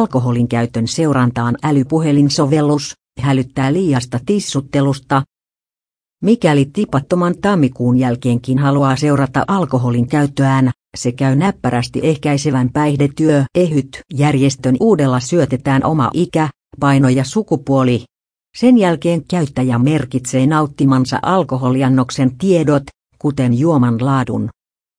alkoholin käytön seurantaan älypuhelinsovellus, hälyttää liiasta tissuttelusta. Mikäli tipattoman tammikuun jälkeenkin haluaa seurata alkoholin käyttöään, se käy näppärästi ehkäisevän päihdetyö ehyt järjestön uudella syötetään oma ikä, paino ja sukupuoli. Sen jälkeen käyttäjä merkitsee nauttimansa alkoholiannoksen tiedot, kuten juoman laadun.